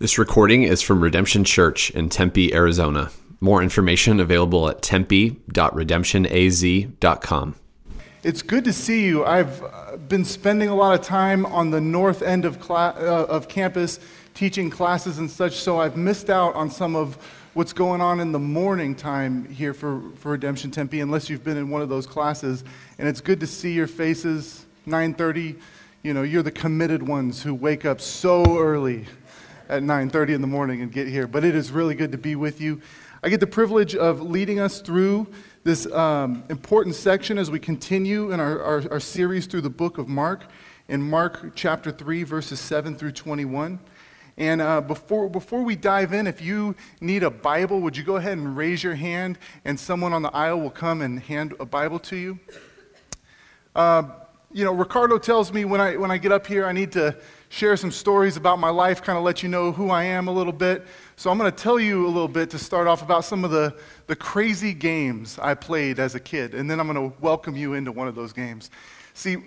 This recording is from Redemption Church in Tempe, Arizona. More information available at tempe.redemptionaz.com. It's good to see you. I've uh, been spending a lot of time on the north end of, cla- uh, of campus teaching classes and such, so I've missed out on some of what's going on in the morning time here for, for Redemption Tempe, unless you've been in one of those classes. And it's good to see your faces, 9.30. You know, you're the committed ones who wake up so early at 9.30 in the morning and get here. But it is really good to be with you. I get the privilege of leading us through this um, important section as we continue in our, our, our series through the book of Mark, in Mark chapter 3, verses 7 through 21. And uh, before, before we dive in, if you need a Bible, would you go ahead and raise your hand, and someone on the aisle will come and hand a Bible to you? Uh, you know, Ricardo tells me when I, when I get up here, I need to share some stories about my life, kind of let you know who I am a little bit. So I'm going to tell you a little bit to start off about some of the, the crazy games I played as a kid, and then I'm going to welcome you into one of those games. See,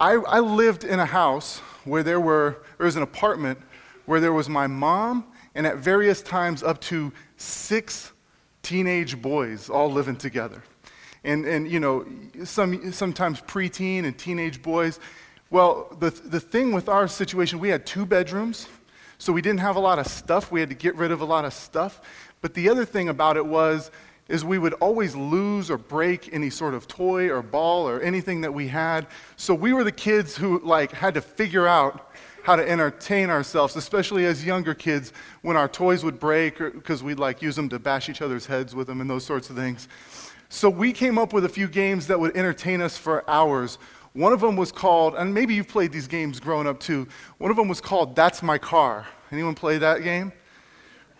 I, I lived in a house where there were, there was an apartment where there was my mom and at various times up to six teenage boys all living together. And, and you know, some, sometimes preteen and teenage boys. Well, the, the thing with our situation, we had two bedrooms, so we didn't have a lot of stuff. We had to get rid of a lot of stuff. But the other thing about it was, is we would always lose or break any sort of toy or ball or anything that we had. So we were the kids who like had to figure out how to entertain ourselves, especially as younger kids when our toys would break because we'd like use them to bash each other's heads with them and those sorts of things. So we came up with a few games that would entertain us for hours. One of them was called, and maybe you've played these games growing up too. One of them was called That's My Car. Anyone play that game?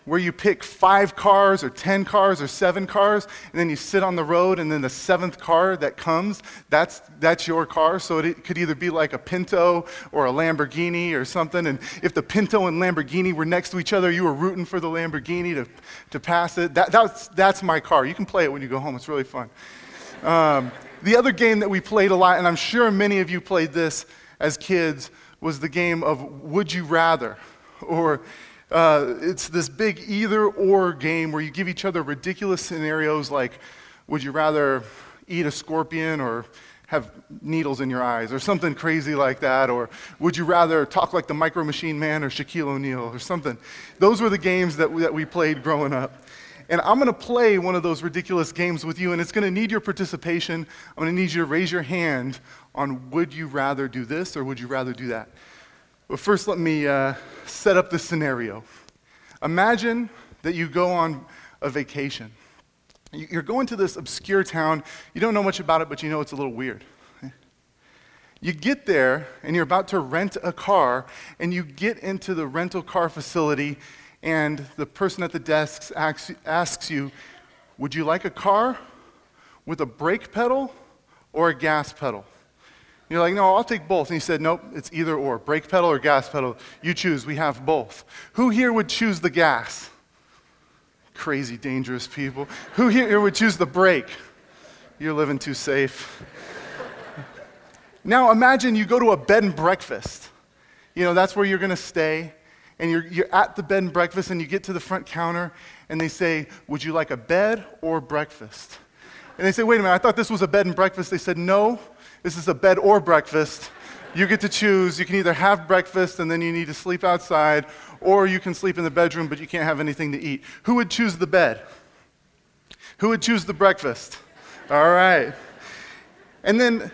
Where you pick five cars or 10 cars or seven cars, and then you sit on the road, and then the seventh car that comes, that's, that's your car. So it could either be like a Pinto or a Lamborghini or something. And if the Pinto and Lamborghini were next to each other, you were rooting for the Lamborghini to, to pass it. That, that's, that's my car. You can play it when you go home, it's really fun. Um, the other game that we played a lot, and I'm sure many of you played this as kids, was the game of Would You Rather? Or uh, it's this big either or game where you give each other ridiculous scenarios like Would you rather eat a scorpion or have needles in your eyes or something crazy like that? Or would you rather talk like the Micro Machine Man or Shaquille O'Neal or something? Those were the games that we, that we played growing up. And I'm going to play one of those ridiculous games with you, and it's going to need your participation. I'm going to need you to raise your hand on would you rather do this or would you rather do that. But first, let me uh, set up the scenario. Imagine that you go on a vacation. You're going to this obscure town. You don't know much about it, but you know it's a little weird. You get there and you're about to rent a car, and you get into the rental car facility, and the person at the desk asks, asks you, Would you like a car with a brake pedal or a gas pedal? You're like, no, I'll take both. And he said, nope, it's either or brake pedal or gas pedal. You choose. We have both. Who here would choose the gas? Crazy, dangerous people. Who here would choose the brake? You're living too safe. now imagine you go to a bed and breakfast. You know, that's where you're going to stay and you're, you're at the bed and breakfast and you get to the front counter and they say, Would you like a bed or breakfast? And they say, Wait a minute, I thought this was a bed and breakfast. They said, No, this is a bed or breakfast. You get to choose. You can either have breakfast and then you need to sleep outside, or you can sleep in the bedroom but you can't have anything to eat. Who would choose the bed? Who would choose the breakfast? All right. And then,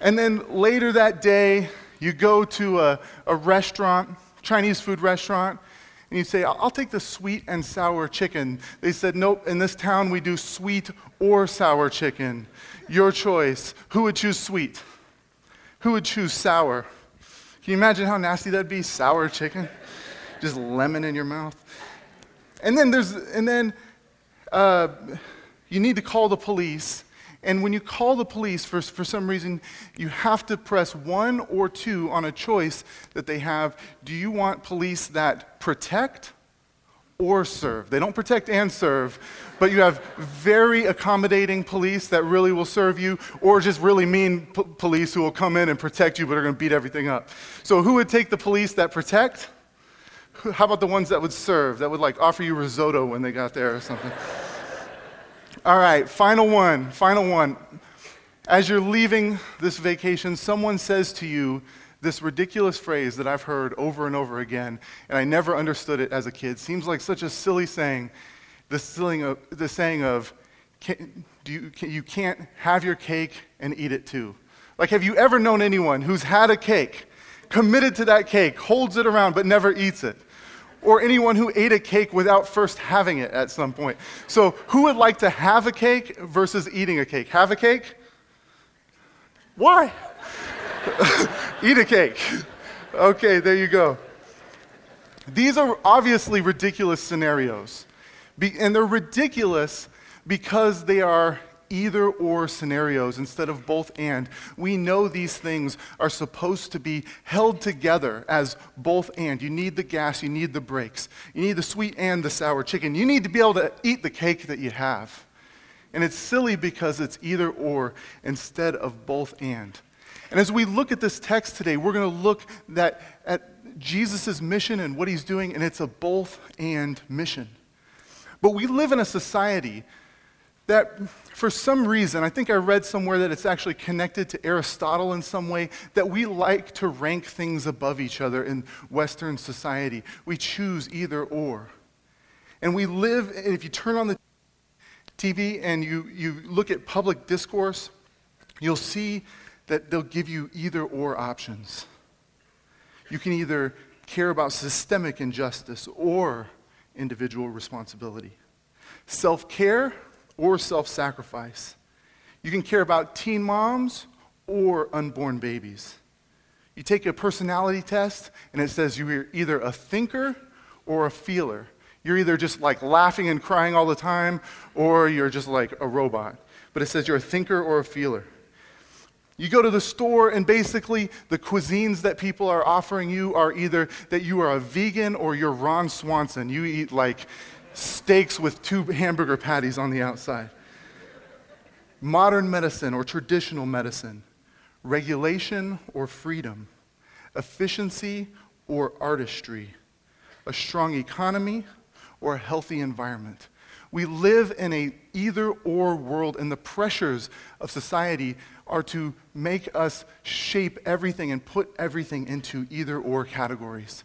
and then later that day, you go to a, a restaurant Chinese food restaurant, and you say, I'll take the sweet and sour chicken. They said, Nope, in this town we do sweet or sour chicken. Your choice. Who would choose sweet? Who would choose sour? Can you imagine how nasty that'd be? Sour chicken? Just lemon in your mouth. And then there's, and then uh, you need to call the police and when you call the police, for, for some reason, you have to press one or two on a choice that they have. Do you want police that protect or serve? They don't protect and serve, but you have very accommodating police that really will serve you, or just really mean p- police who will come in and protect you but are going to beat everything up. So, who would take the police that protect? How about the ones that would serve, that would like offer you risotto when they got there or something? All right, final one, final one. As you're leaving this vacation, someone says to you this ridiculous phrase that I've heard over and over again, and I never understood it as a kid. Seems like such a silly saying. The, silly of, the saying of, can, you, can, you can't have your cake and eat it too. Like, have you ever known anyone who's had a cake, committed to that cake, holds it around, but never eats it? Or anyone who ate a cake without first having it at some point. So, who would like to have a cake versus eating a cake? Have a cake? Why? Eat a cake. Okay, there you go. These are obviously ridiculous scenarios. Be, and they're ridiculous because they are either or scenarios instead of both and. We know these things are supposed to be held together as both and. You need the gas, you need the brakes. You need the sweet and the sour chicken. You need to be able to eat the cake that you have. And it's silly because it's either or instead of both and. And as we look at this text today, we're going to look that, at Jesus' mission and what he's doing, and it's a both and mission. But we live in a society that for some reason, I think I read somewhere that it's actually connected to Aristotle in some way, that we like to rank things above each other in Western society. We choose either or. And we live, and if you turn on the TV and you, you look at public discourse, you'll see that they'll give you either or options. You can either care about systemic injustice or individual responsibility, self care or self sacrifice. You can care about teen moms or unborn babies. You take a personality test, and it says you're either a thinker or a feeler. You're either just like laughing and crying all the time, or you're just like a robot. But it says you're a thinker or a feeler. You go to the store, and basically, the cuisines that people are offering you are either that you are a vegan or you're Ron Swanson. You eat like steaks with two hamburger patties on the outside. Modern medicine or traditional medicine, regulation or freedom, efficiency or artistry, a strong economy or a healthy environment. We live in a either or world, and the pressures of society are to make us shape everything and put everything into either or categories.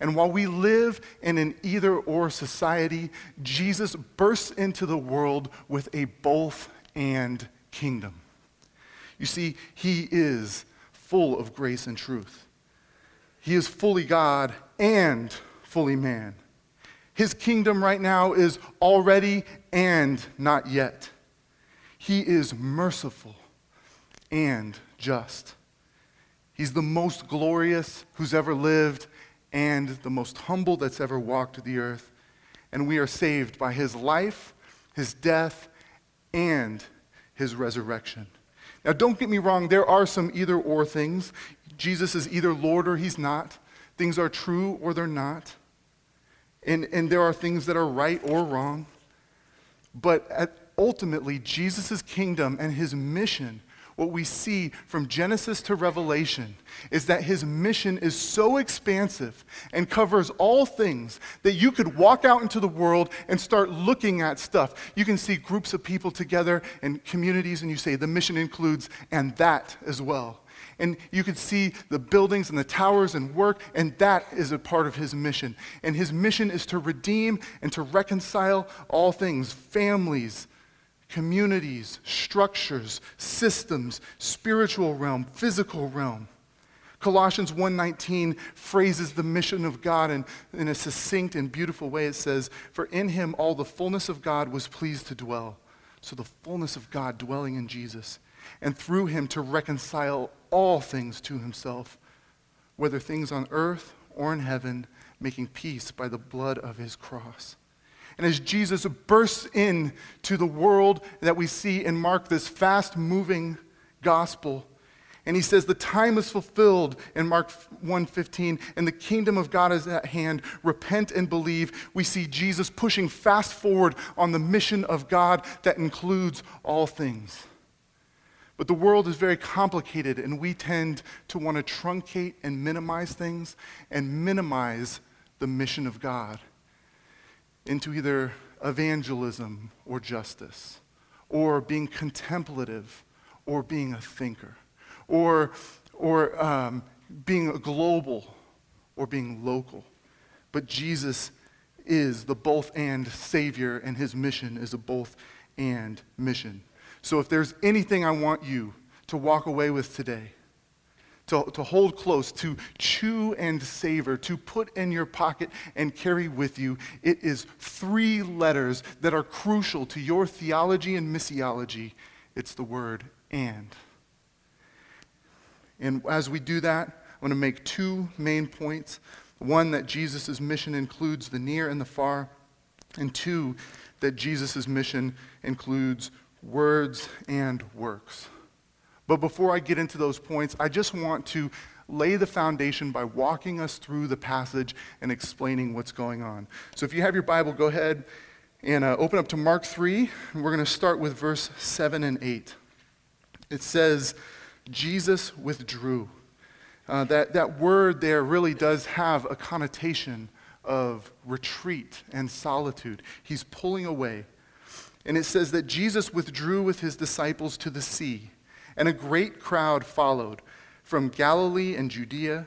And while we live in an either or society, Jesus bursts into the world with a both and kingdom. You see, he is full of grace and truth. He is fully God and fully man. His kingdom right now is already and not yet. He is merciful and just. He's the most glorious who's ever lived and the most humble that's ever walked the earth. And we are saved by his life, his death, and his resurrection. Now, don't get me wrong, there are some either or things. Jesus is either Lord or he's not. Things are true or they're not. And, and there are things that are right or wrong. But at, ultimately, Jesus' kingdom and his mission what we see from Genesis to Revelation is that his mission is so expansive and covers all things that you could walk out into the world and start looking at stuff. You can see groups of people together and communities, and you say the mission includes and that as well. And you could see the buildings and the towers and work, and that is a part of his mission. And his mission is to redeem and to reconcile all things families, communities, structures, systems, spiritual realm, physical realm. Colossians 1:19 phrases the mission of God in, in a succinct and beautiful way. It says, "For in him all the fullness of God was pleased to dwell." So the fullness of God dwelling in Jesus, and through him to reconcile all things to himself, whether things on earth or in heaven, making peace by the blood of his cross. And as Jesus bursts in to the world that we see in Mark, this fast moving gospel, and he says the time is fulfilled in Mark 1:15 and the kingdom of God is at hand. Repent and believe. We see Jesus pushing fast forward on the mission of God that includes all things. But the world is very complicated and we tend to want to truncate and minimize things and minimize the mission of God into either evangelism or justice, or being contemplative, or being a thinker, or, or um, being global, or being local. But Jesus is the both and Savior, and his mission is a both and mission. So if there's anything I want you to walk away with today, to, to hold close, to chew and savor, to put in your pocket and carry with you. It is three letters that are crucial to your theology and missiology. It's the word and. And as we do that, I want to make two main points. One, that Jesus' mission includes the near and the far. And two, that Jesus' mission includes words and works. But before I get into those points, I just want to lay the foundation by walking us through the passage and explaining what's going on. So if you have your Bible, go ahead and uh, open up to Mark 3, and we're going to start with verse 7 and 8. It says, Jesus withdrew. Uh, that, that word there really does have a connotation of retreat and solitude. He's pulling away. And it says that Jesus withdrew with his disciples to the sea and a great crowd followed from Galilee and Judea,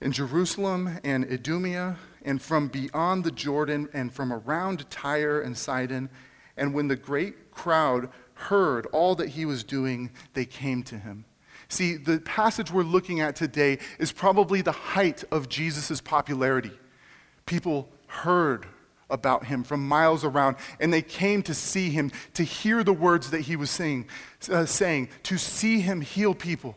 and Jerusalem and Idumea, and from beyond the Jordan, and from around Tyre and Sidon. And when the great crowd heard all that he was doing, they came to him. See, the passage we're looking at today is probably the height of Jesus' popularity. People heard about him from miles around, and they came to see him, to hear the words that he was saying, uh, saying, to see him heal people,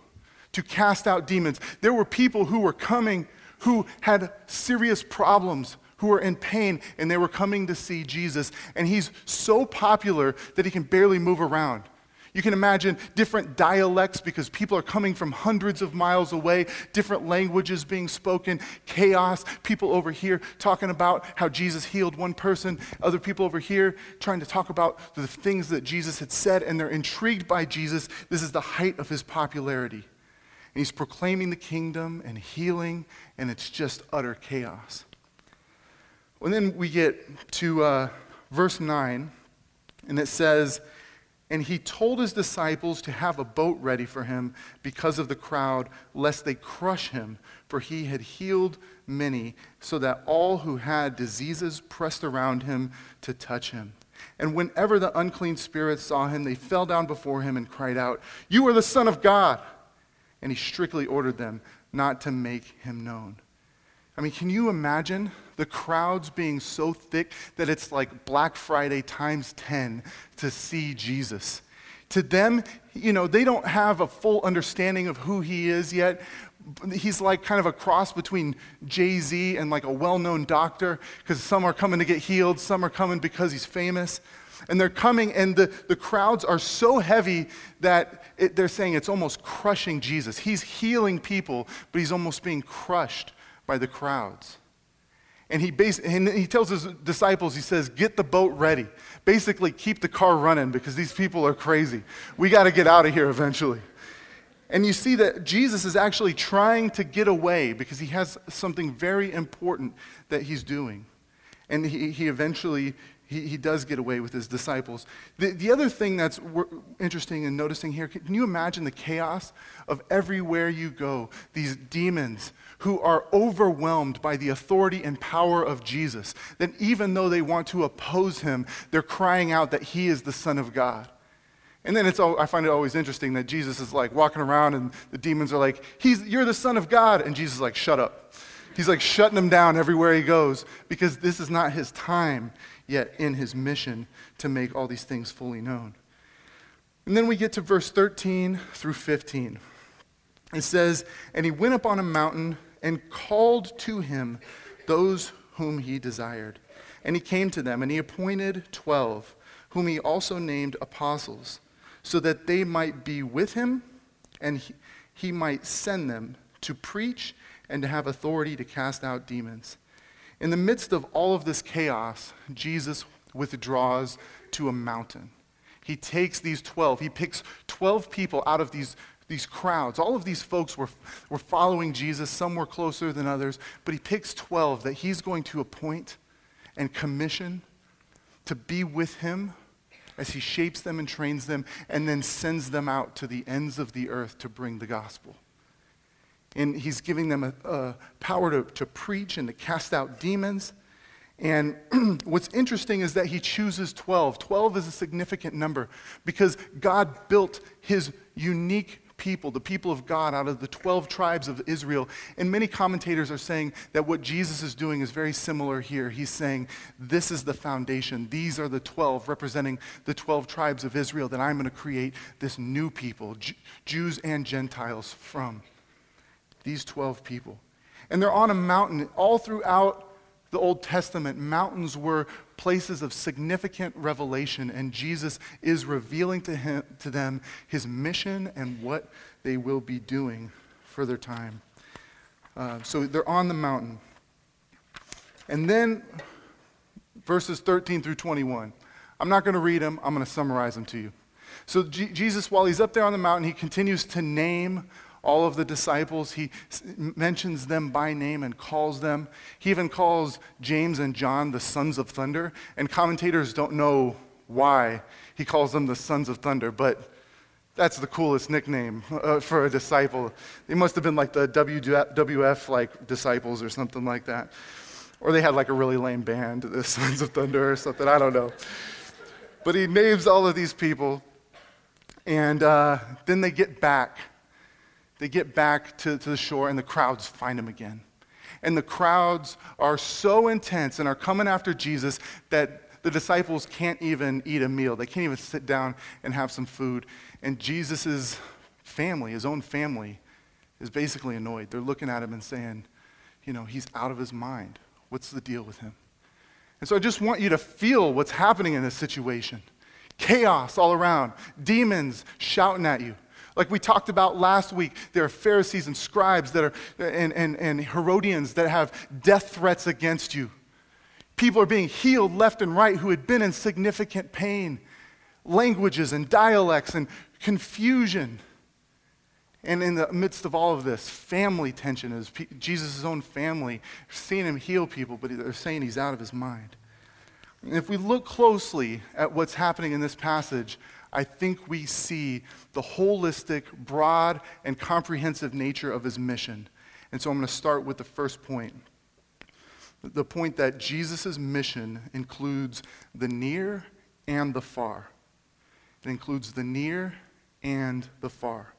to cast out demons. There were people who were coming who had serious problems, who were in pain, and they were coming to see Jesus. And he's so popular that he can barely move around. You can imagine different dialects because people are coming from hundreds of miles away, different languages being spoken, chaos, people over here talking about how Jesus healed one person, other people over here trying to talk about the things that Jesus had said, and they're intrigued by Jesus. This is the height of his popularity. And he's proclaiming the kingdom and healing, and it's just utter chaos. And then we get to uh, verse 9, and it says, and he told his disciples to have a boat ready for him because of the crowd, lest they crush him, for he had healed many, so that all who had diseases pressed around him to touch him. And whenever the unclean spirits saw him, they fell down before him and cried out, You are the Son of God! And he strictly ordered them not to make him known. I mean, can you imagine the crowds being so thick that it's like Black Friday times 10 to see Jesus? To them, you know, they don't have a full understanding of who he is yet. He's like kind of a cross between Jay Z and like a well known doctor, because some are coming to get healed, some are coming because he's famous. And they're coming, and the, the crowds are so heavy that it, they're saying it's almost crushing Jesus. He's healing people, but he's almost being crushed by the crowds. And he, bas- and he tells his disciples, he says, get the boat ready. Basically, keep the car running because these people are crazy. We got to get out of here eventually. And you see that Jesus is actually trying to get away because he has something very important that he's doing. And he, he eventually he, he does get away with his disciples. The, the other thing that's interesting in noticing here, can you imagine the chaos of everywhere you go, these demons who are overwhelmed by the authority and power of Jesus, that even though they want to oppose him, they're crying out that he is the Son of God. And then it's I find it always interesting that Jesus is like walking around and the demons are like, He's, You're the Son of God. And Jesus is like, Shut up. He's like shutting them down everywhere he goes because this is not his time yet in his mission to make all these things fully known. And then we get to verse 13 through 15. It says, And he went up on a mountain and called to him those whom he desired. And he came to them, and he appointed twelve, whom he also named apostles, so that they might be with him, and he, he might send them to preach and to have authority to cast out demons. In the midst of all of this chaos, Jesus withdraws to a mountain. He takes these 12, he picks 12 people out of these these crowds. All of these folks were, were following Jesus. Some were closer than others. But he picks 12 that he's going to appoint and commission to be with him as he shapes them and trains them and then sends them out to the ends of the earth to bring the gospel. And he's giving them a, a power to, to preach and to cast out demons. And what's interesting is that he chooses 12. 12 is a significant number because God built his unique people, the people of God, out of the 12 tribes of Israel. And many commentators are saying that what Jesus is doing is very similar here. He's saying, This is the foundation. These are the 12, representing the 12 tribes of Israel that I'm going to create this new people, Jews and Gentiles, from. These 12 people. And they're on a mountain all throughout the Old Testament, mountains were places of significant revelation, and Jesus is revealing to, him, to them his mission and what they will be doing for their time. Uh, so they're on the mountain. And then verses 13 through 21. I'm not going to read them, I'm going to summarize them to you. So G- Jesus, while he's up there on the mountain, he continues to name all of the disciples. He mentions them by name and calls them. He even calls James and John the sons of thunder. And commentators don't know why he calls them the sons of thunder, but that's the coolest nickname uh, for a disciple. They must have been like the WWF like disciples or something like that. Or they had like a really lame band, the Sons of Thunder or something, I don't know. But he names all of these people, and uh, then they get back they get back to, to the shore, and the crowds find him again. And the crowds are so intense and are coming after Jesus that the disciples can't even eat a meal. They can't even sit down and have some food. And Jesus' family, his own family, is basically annoyed. They're looking at him and saying, you know, he's out of his mind. What's the deal with him? And so I just want you to feel what's happening in this situation chaos all around, demons shouting at you. Like we talked about last week, there are Pharisees and scribes that are, and, and, and Herodians that have death threats against you. People are being healed left and right who had been in significant pain. Languages and dialects and confusion. And in the midst of all of this, family tension is Jesus' own family seeing him heal people, but they're saying he's out of his mind. And if we look closely at what's happening in this passage, I think we see the holistic, broad, and comprehensive nature of his mission. And so I'm going to start with the first point the point that Jesus' mission includes the near and the far. It includes the near and the far.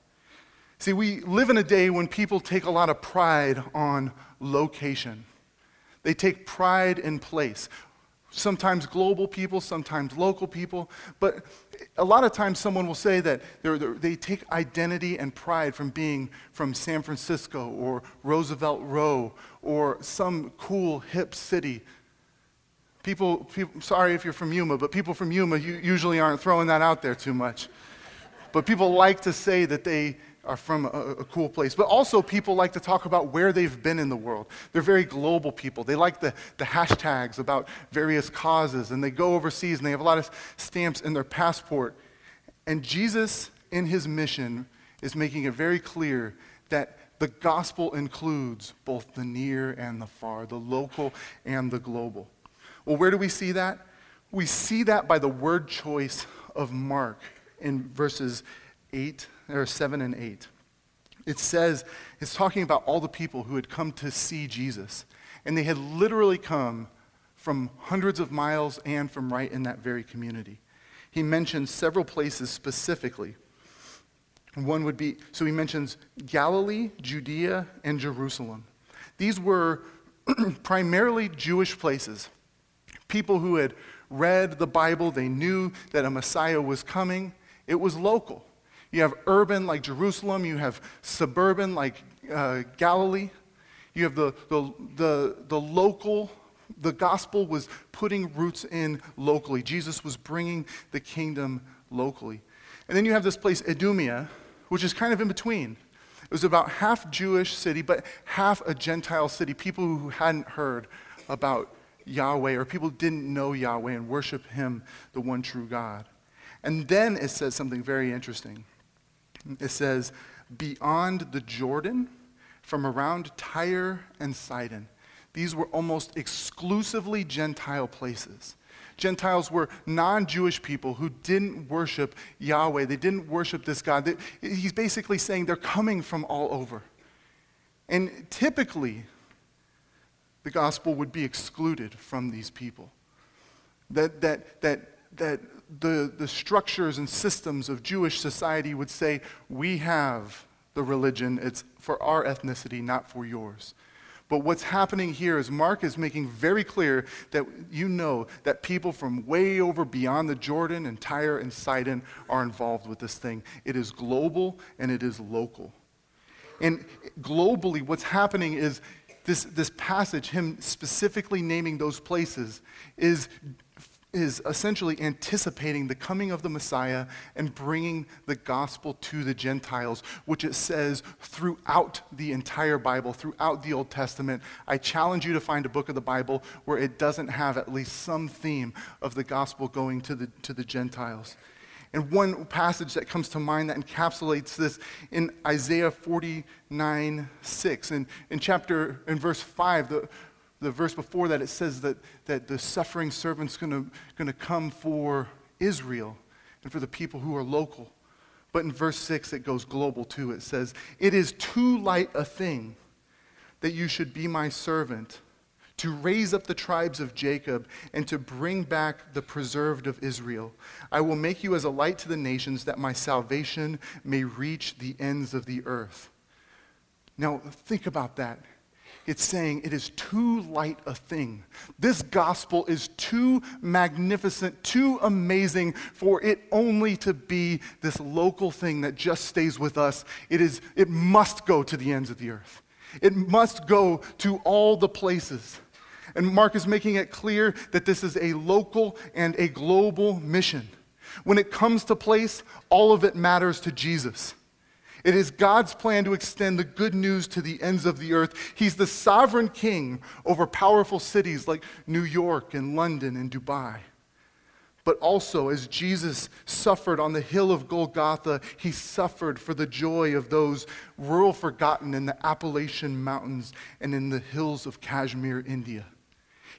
See, we live in a day when people take a lot of pride on location. They take pride in place sometimes global people, sometimes local people. But a lot of times someone will say that they're, they're, they take identity and pride from being from San Francisco or Roosevelt Row or some cool, hip city. People, people, sorry if you're from Yuma, but people from Yuma usually aren't throwing that out there too much. But people like to say that they are from a, a, cool place. But also, people like to talk about where they've been in the world. They're very global people. They like the, the hashtags about various causes, and they go overseas and they have a lot of stamps in their passport. And Jesus, in his mission, is making it very clear that the gospel includes both the near and the far, the local and the global. Well, where do we see that? We see that by the word choice of Mark in verses 8 or 7 and 8. It says, it's talking about all the people who had come to see Jesus. And they had literally come from hundreds of miles and from right in that very community. He mentions several places specifically. One would be, so he mentions Galilee, Judea, and Jerusalem. These were primarily Jewish places. People who had read the Bible, they knew that a Messiah was coming. It was local. You have urban like Jerusalem, you have suburban like uh, Galilee. You have the, the, the, the local, the gospel was putting roots in locally. Jesus was bringing the kingdom locally. And then you have this place, Idumea, which is kind of in between. It was about half Jewish city, but half a Gentile city, people who hadn't heard about Yahweh or people didn't know Yahweh and worship him, the one true God. And then it says something very interesting. It says, beyond the Jordan, from around Tyre and Sidon. These were almost exclusively Gentile places. Gentiles were non Jewish people who didn't worship Yahweh. They didn't worship this God. He's basically saying they're coming from all over. And typically, the gospel would be excluded from these people. That, that, that, that the, the structures and systems of Jewish society would say, we have the religion, it's for our ethnicity, not for yours. But what's happening here is Mark is making very clear that you know that people from way over beyond the Jordan and Tyre and Sidon are involved with this thing. It is global and it is local. And globally, what's happening is this, this passage, him specifically naming those places, is is essentially anticipating the coming of the Messiah and bringing the gospel to the Gentiles, which it says throughout the entire Bible, throughout the Old Testament. I challenge you to find a book of the Bible where it doesn't have at least some theme of the gospel going to the, to the Gentiles. And one passage that comes to mind that encapsulates this in Isaiah 49 6. In, in chapter, in verse 5, the, the verse before that, it says that, that the suffering servant's going to come for Israel and for the people who are local. But in verse 6, it goes global too. It says, It is too light a thing that you should be my servant, to raise up the tribes of Jacob and to bring back the preserved of Israel. I will make you as a light to the nations, that my salvation may reach the ends of the earth. Now, think about that it's saying it is too light a thing. This gospel is too magnificent, too amazing for it only to be this local thing that just stays with us. It, is, it must go to the ends of the earth, it must go to all the places. And Mark is making it clear that this is a local and a global mission. When it comes to place, all of it matters to Jesus. It is God's plan to extend the good news to the ends of the earth. He's the sovereign king over powerful cities like New York and London and Dubai. But also, as Jesus suffered on the hill of Golgotha, he suffered for the joy of those rural forgotten in the Appalachian Mountains and in the hills of Kashmir, India.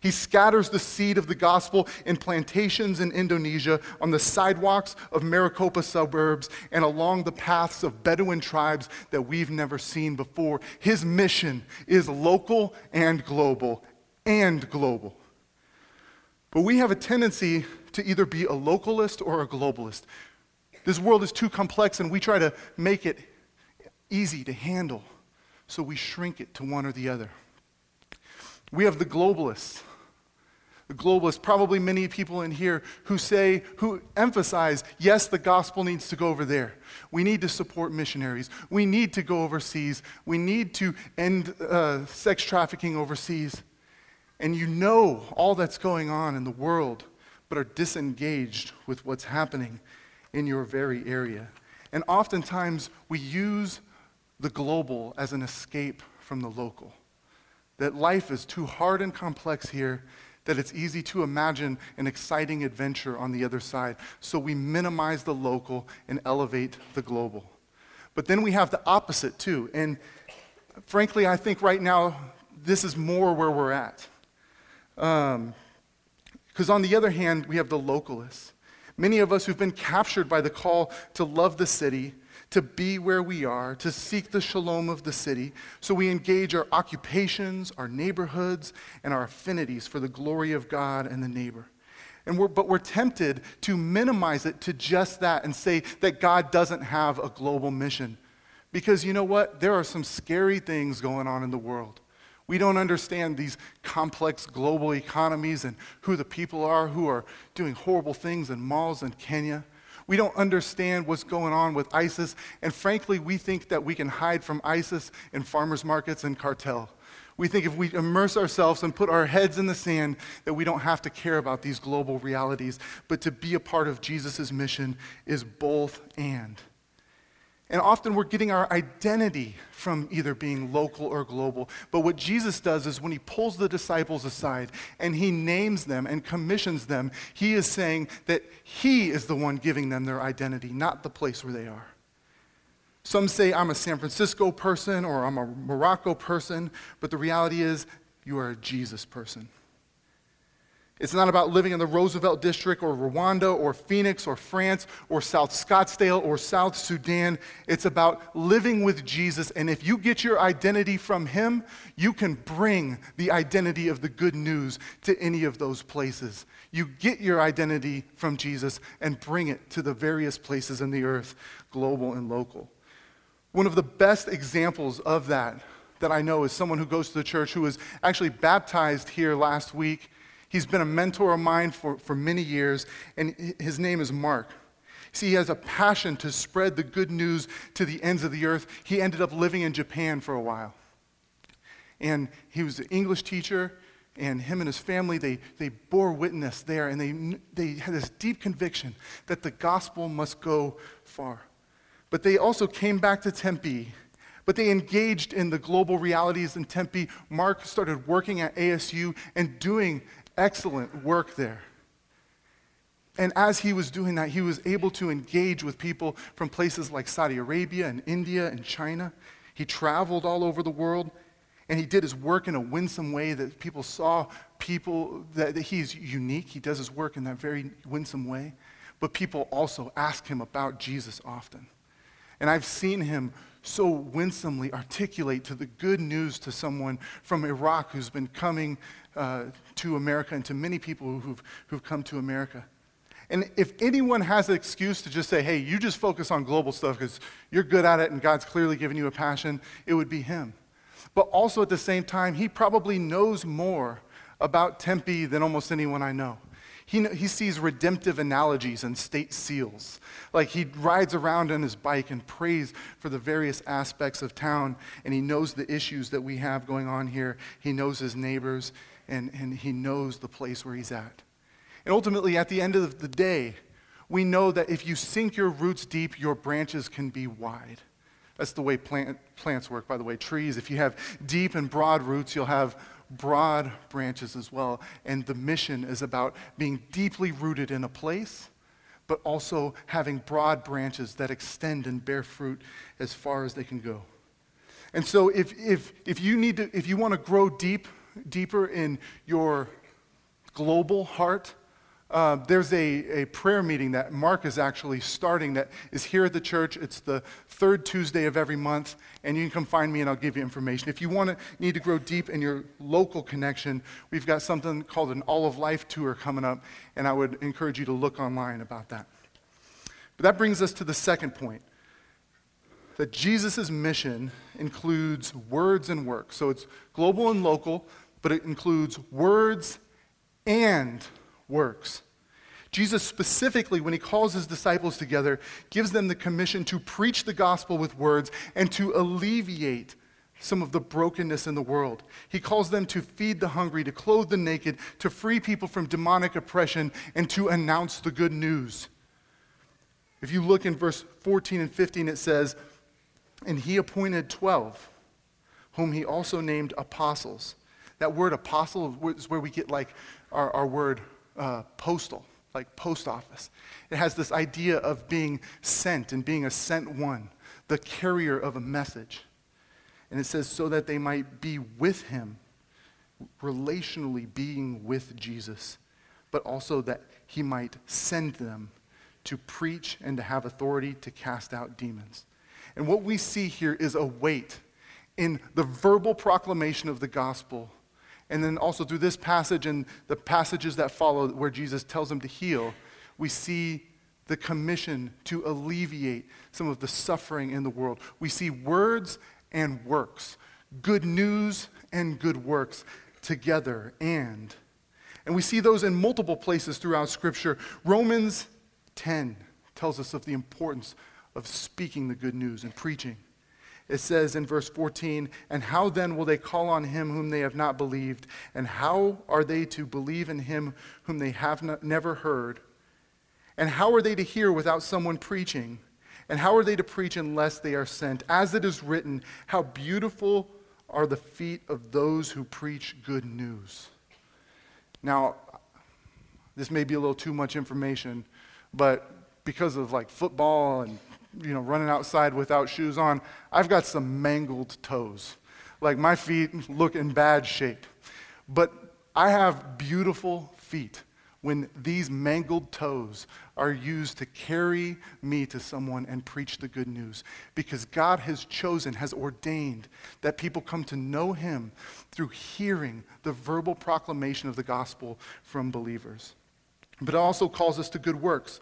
He scatters the seed of the gospel in plantations in Indonesia, on the sidewalks of Maricopa suburbs, and along the paths of Bedouin tribes that we've never seen before. His mission is local and global, and global. But we have a tendency to either be a localist or a globalist. This world is too complex, and we try to make it easy to handle, so we shrink it to one or the other. We have the globalists globalists, probably many people in here who say, who emphasize, yes, the gospel needs to go over there. We need to support missionaries. We need to go overseas. We need to end uh, sex trafficking overseas. And you know all that's going on in the world, but are disengaged with what's happening in your very area. And oftentimes we use the global as an escape from the local. That life is too hard and complex here that it's easy to imagine an exciting adventure on the other side. So we minimize the local and elevate the global. But then we have the opposite too. And frankly, I think right now this is more where we're at. Because um, on the other hand, we have the localists. Many of us who've been captured by the call to love the city to be where we are, to seek the shalom of the city. So we engage our occupations, our neighborhoods, and our affinities for the glory of God and the neighbor. And we're, but we're tempted to minimize it to just that and say that God doesn't have a global mission. Because you know what? There are some scary things going on in the world. We don't understand these complex global economies and who the people are who are doing horrible things in malls in Kenya. We don't understand what's going on with ISIS. And frankly, we think that we can hide from ISIS in farmers markets and cartel. We think if we immerse ourselves and put our heads in the sand, that we don't have to care about these global realities. But to be a part of Jesus' mission is both and. And often we're getting our identity from either being local or global. But what Jesus does is when he pulls the disciples aside and he names them and commissions them, he is saying that he is the one giving them their identity, not the place where they are. Some say I'm a San Francisco person or I'm a Morocco person, but the reality is you are a Jesus person. It's not about living in the Roosevelt District or Rwanda or Phoenix or France or South Scottsdale or South Sudan. It's about living with Jesus. And if you get your identity from Him, you can bring the identity of the good news to any of those places. You get your identity from Jesus and bring it to the various places in the earth, global and local. One of the best examples of that that I know is someone who goes to the church who was actually baptized here last week. He's been a mentor of mine for, for many years, and his name is Mark. See, he has a passion to spread the good news to the ends of the earth. He ended up living in Japan for a while. And he was an English teacher, and him and his family, they, they bore witness there, and they, they had this deep conviction that the gospel must go far. But they also came back to Tempe, but they engaged in the global realities in Tempe. Mark started working at ASU and doing excellent work there. And as he was doing that, he was able to engage with people from places like Saudi Arabia and India and China. He traveled all over the world, and he did his work in a winsome way that people saw people that, that he's unique. He does his work in that very winsome way. But people also ask him about Jesus often. And I've seen him so winsomely articulate to the good news to someone from Iraq who's been coming uh, to America and to many people who've, who've come to America. And if anyone has an excuse to just say, hey, you just focus on global stuff because you're good at it and God's clearly given you a passion, it would be him. But also at the same time, he probably knows more about Tempe than almost anyone I know. He, he sees redemptive analogies and state seals. Like he rides around on his bike and prays for the various aspects of town, and he knows the issues that we have going on here. He knows his neighbors, and, and he knows the place where he's at. And ultimately, at the end of the day, we know that if you sink your roots deep, your branches can be wide. That's the way plant, plants work, by the way. Trees, if you have deep and broad roots, you'll have broad branches as well. And the mission is about being deeply rooted in a place, but also having broad branches that extend and bear fruit as far as they can go. And so if, if, if you need to, if you want to grow deep, deeper in your global heart, uh, there's a, a prayer meeting that Mark is actually starting that is here at the church. It's the third Tuesday of every month, and you can come find me and I'll give you information. If you want to need to grow deep in your local connection, we've got something called an All of Life tour coming up, and I would encourage you to look online about that. But that brings us to the second point that Jesus' mission includes words and work. So it's global and local, but it includes words and works. Jesus specifically, when he calls his disciples together, gives them the commission to preach the gospel with words and to alleviate some of the brokenness in the world. He calls them to feed the hungry, to clothe the naked, to free people from demonic oppression, and to announce the good news. If you look in verse 14 and 15, it says, And he appointed 12, whom he also named apostles. That word apostle is where we get like our, our word uh, postal, like post office. It has this idea of being sent and being a sent one, the carrier of a message. And it says, so that they might be with him, relationally being with Jesus, but also that he might send them to preach and to have authority to cast out demons. And what we see here is a weight in the verbal proclamation of the gospel and then also through this passage and the passages that follow, where Jesus tells them to heal, we see the commission to alleviate some of the suffering in the world. We see words and works, good news and good works together and. And we see those in multiple places throughout Scripture. Romans 10 tells us of the importance of speaking the good news and preaching it says in verse 14, And how then will they call on him whom they have not believed? And how are they to believe in him whom they have not, never heard? And how are they to hear without someone preaching? And how are they to preach unless they are sent? As it is written, How beautiful are the feet of those who preach good news. Now, this may be a little too much information, but because of like football and you know, running outside without shoes on, I've got some mangled toes. Like my feet look in bad shape. But I have beautiful feet when these mangled toes are used to carry me to someone and preach the good news. Because God has chosen, has ordained that people come to know Him through hearing the verbal proclamation of the gospel from believers. But it also calls us to good works.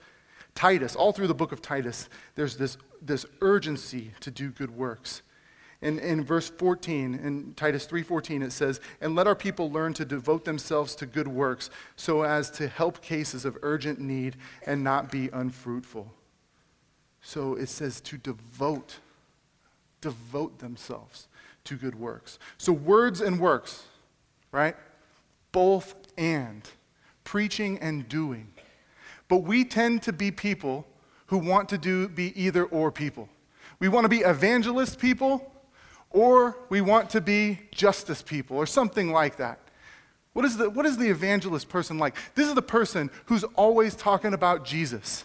Titus, all through the book of Titus, there's this, this urgency to do good works. In, in verse 14, in Titus 3.14, it says, And let our people learn to devote themselves to good works so as to help cases of urgent need and not be unfruitful. So it says to devote, devote themselves to good works. So words and works, right? Both and. Preaching and doing. But we tend to be people who want to do be either or people. We want to be evangelist people or we want to be justice people or something like that. What is, the, what is the evangelist person like? This is the person who's always talking about Jesus.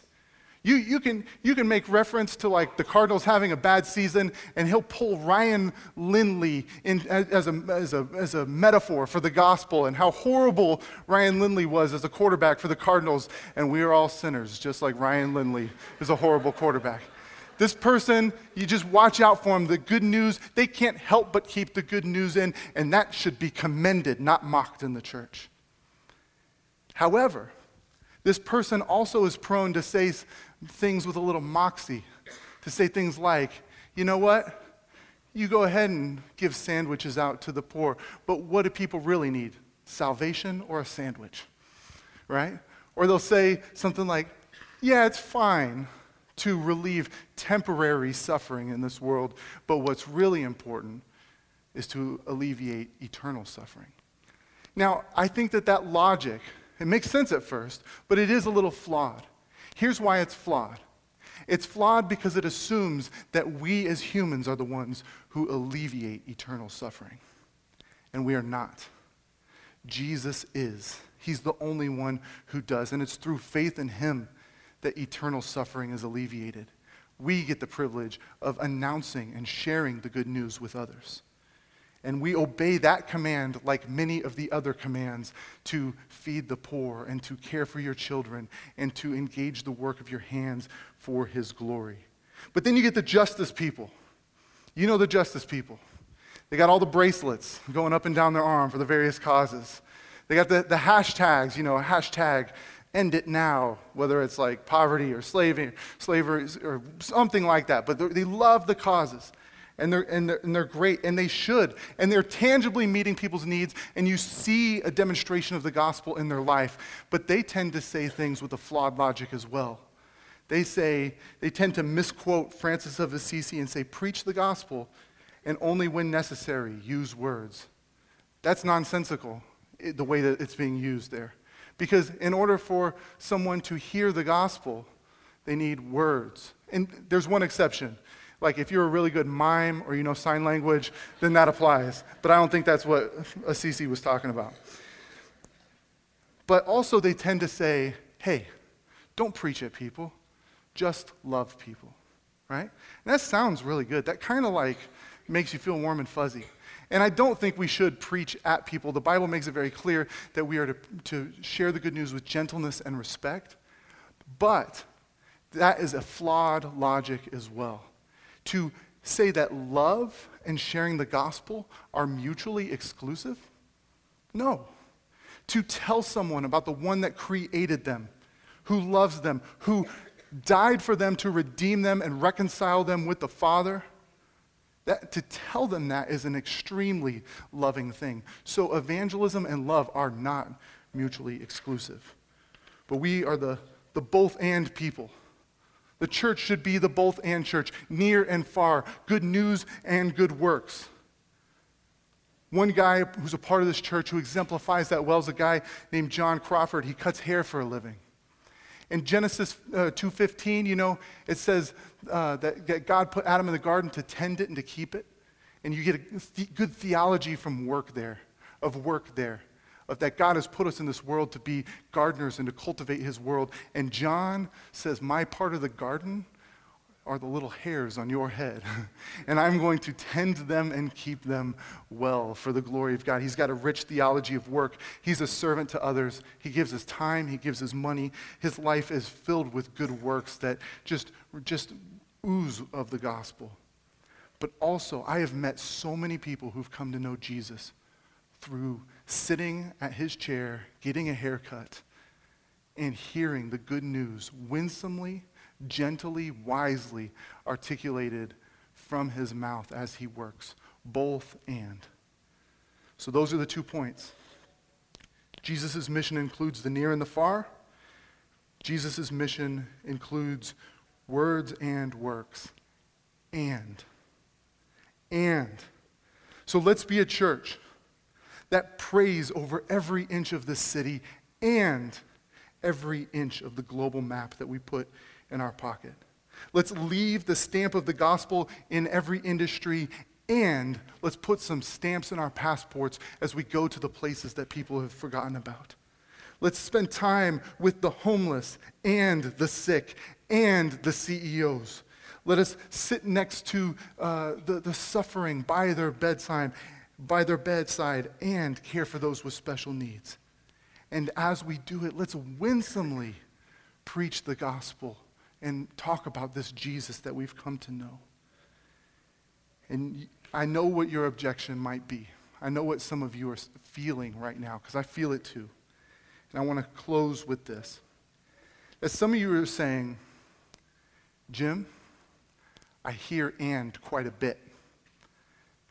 You, you, can, you can make reference to like the Cardinals having a bad season, and he'll pull Ryan Lindley in, as, a, as, a, as a metaphor for the gospel and how horrible Ryan Lindley was as a quarterback for the Cardinals. And we are all sinners, just like Ryan Lindley is a horrible quarterback. This person, you just watch out for them. The good news, they can't help but keep the good news in, and that should be commended, not mocked in the church. However, this person also is prone to say things with a little moxie, to say things like, you know what? You go ahead and give sandwiches out to the poor, but what do people really need? Salvation or a sandwich? Right? Or they'll say something like, yeah, it's fine to relieve temporary suffering in this world, but what's really important is to alleviate eternal suffering. Now, I think that that logic, it makes sense at first, but it is a little flawed. Here's why it's flawed. It's flawed because it assumes that we as humans are the ones who alleviate eternal suffering. And we are not. Jesus is. He's the only one who does. And it's through faith in Him that eternal suffering is alleviated. We get the privilege of announcing and sharing the good news with others. And we obey that command like many of the other commands to feed the poor and to care for your children and to engage the work of your hands for his glory. But then you get the justice people. You know the justice people. They got all the bracelets going up and down their arm for the various causes. They got the, the hashtags, you know, hashtag end it now, whether it's like poverty or slavery, slavery or something like that. But they love the causes. And they're, and, they're, and they're great, and they should. And they're tangibly meeting people's needs, and you see a demonstration of the gospel in their life. But they tend to say things with a flawed logic as well. They say, they tend to misquote Francis of Assisi and say, preach the gospel, and only when necessary, use words. That's nonsensical, the way that it's being used there. Because in order for someone to hear the gospel, they need words. And there's one exception. Like if you're a really good mime or you know sign language, then that applies. But I don't think that's what Assisi was talking about. But also, they tend to say, hey, don't preach at people, just love people, right? And that sounds really good. That kind of like makes you feel warm and fuzzy. And I don't think we should preach at people. The Bible makes it very clear that we are to, to share the good news with gentleness and respect. But that is a flawed logic as well. To say that love and sharing the gospel are mutually exclusive? No. To tell someone about the one that created them, who loves them, who died for them to redeem them and reconcile them with the Father that, to tell them that is an extremely loving thing. So, evangelism and love are not mutually exclusive. But we are the, the both and people. The church should be the both and church, near and far, good news and good works. One guy who's a part of this church who exemplifies that well is a guy named John Crawford. He cuts hair for a living. In Genesis uh, 2.15, you know, it says uh, that God put Adam in the garden to tend it and to keep it. And you get a good theology from work there, of work there, of that God has put us in this world to be gardeners and to cultivate his world. And John says, my part of the garden are the little hairs on your head. and I'm going to tend them and keep them well for the glory of God. He's got a rich theology of work. He's a servant to others. He gives his time, he gives his money. His life is filled with good works that just, just ooze of the gospel. But also, I have met so many people who've come to know Jesus through sitting at his chair, getting a haircut, and hearing the good news winsomely, gently, wisely articulated from his mouth as he works. Both and. So, those are the two points. Jesus' mission includes the near and the far. Jesus' mission includes words and works. And. And. So let's be a church that prays over every inch of the city and every inch of the global map that we put in our pocket. Let's leave the stamp of the gospel in every industry and let's put some stamps in our passports as we go to the places that people have forgotten about. Let's spend time with the homeless and the sick and the CEOs. Let us sit next to uh, the, the suffering by their bedside, by their bedside and care for those with special needs. And as we do it, let's winsomely preach the gospel and talk about this Jesus that we've come to know. And I know what your objection might be. I know what some of you are feeling right now, because I feel it too. And I want to close with this. As some of you are saying, Jim, I hear and quite a bit.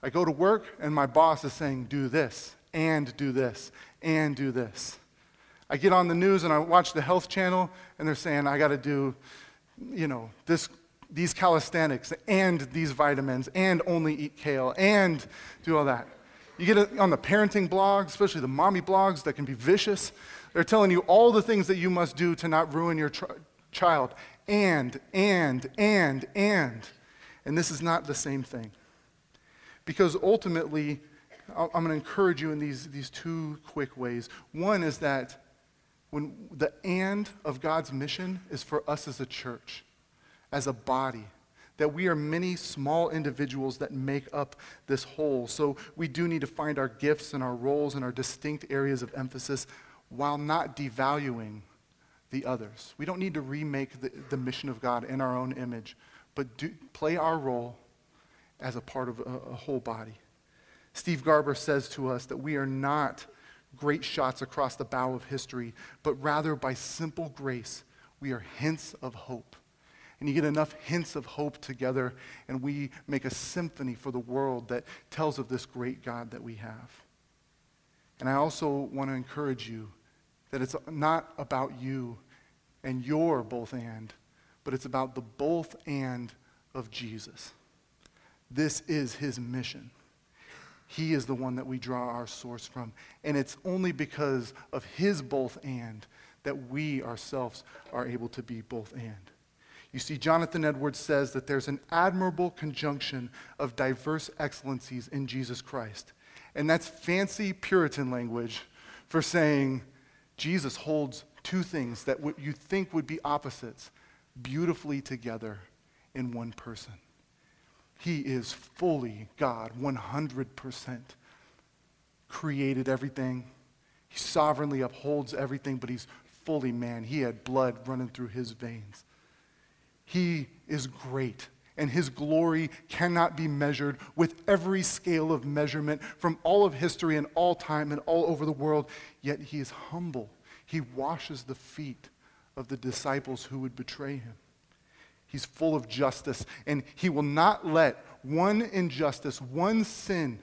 I go to work and my boss is saying, do this, and do this, and do this. I get on the news and I watch the health channel and they're saying, I got to do, you know, this, these calisthenics and these vitamins and only eat kale and do all that. You get it on the parenting blogs, especially the mommy blogs that can be vicious. They're telling you all the things that you must do to not ruin your tr- child. And, and, and, and. And this is not the same thing. Because ultimately, I'm going to encourage you in these, these two quick ways. One is that when the and of God's mission is for us as a church, as a body, that we are many small individuals that make up this whole. So we do need to find our gifts and our roles and our distinct areas of emphasis while not devaluing the others. We don't need to remake the, the mission of God in our own image, but do, play our role as a part of a, a whole body. Steve Garber says to us that we are not great shots across the bow of history, but rather by simple grace, we are hints of hope. And you get enough hints of hope together, and we make a symphony for the world that tells of this great God that we have. And I also want to encourage you that it's not about you and your both and, but it's about the both and of Jesus. This is his mission. He is the one that we draw our source from. And it's only because of his both and that we ourselves are able to be both and. You see, Jonathan Edwards says that there's an admirable conjunction of diverse excellencies in Jesus Christ. And that's fancy Puritan language for saying Jesus holds two things that you think would be opposites beautifully together in one person. He is fully God, 100%. Created everything. He sovereignly upholds everything, but he's fully man. He had blood running through his veins. He is great, and his glory cannot be measured with every scale of measurement from all of history and all time and all over the world. Yet he is humble. He washes the feet of the disciples who would betray him. He's full of justice, and he will not let one injustice, one sin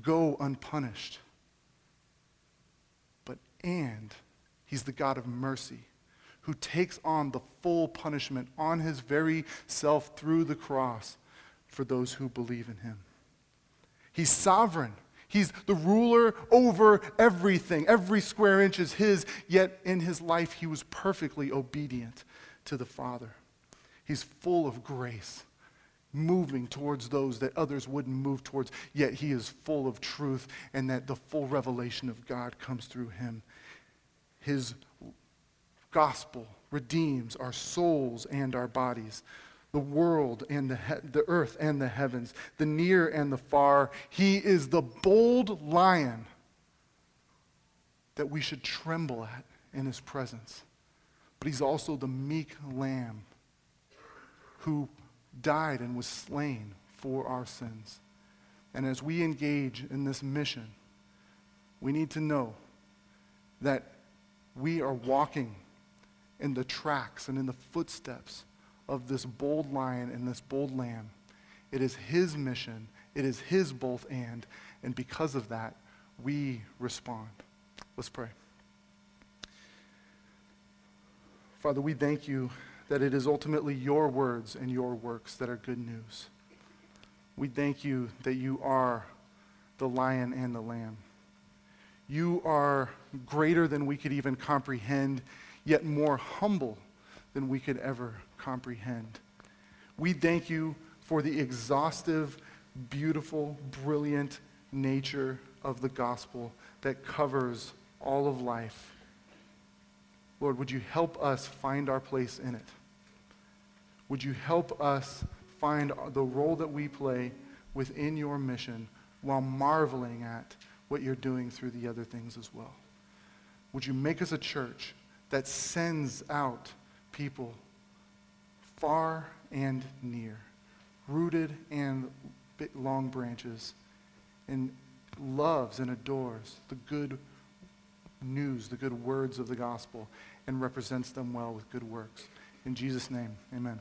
go unpunished. But, and he's the God of mercy who takes on the full punishment on his very self through the cross for those who believe in him. He's sovereign. He's the ruler over everything. Every square inch is his, yet in his life he was perfectly obedient to the Father. He's full of grace, moving towards those that others wouldn't move towards, yet he is full of truth, and that the full revelation of God comes through him. His gospel redeems our souls and our bodies. the world and the, he- the earth and the heavens, the near and the far. He is the bold lion that we should tremble at in his presence. But he's also the meek lamb who died and was slain for our sins. And as we engage in this mission, we need to know that we are walking in the tracks and in the footsteps of this bold lion and this bold lamb. It is his mission, it is his both and, and because of that, we respond. Let's pray. Father, we thank you that it is ultimately your words and your works that are good news. We thank you that you are the lion and the lamb. You are greater than we could even comprehend, yet more humble than we could ever comprehend. We thank you for the exhaustive, beautiful, brilliant nature of the gospel that covers all of life. Lord, would you help us find our place in it? Would you help us find the role that we play within your mission while marveling at what you're doing through the other things as well? Would you make us a church that sends out people far and near, rooted and long branches, and loves and adores the good news, the good words of the gospel, and represents them well with good works. In Jesus' name, amen.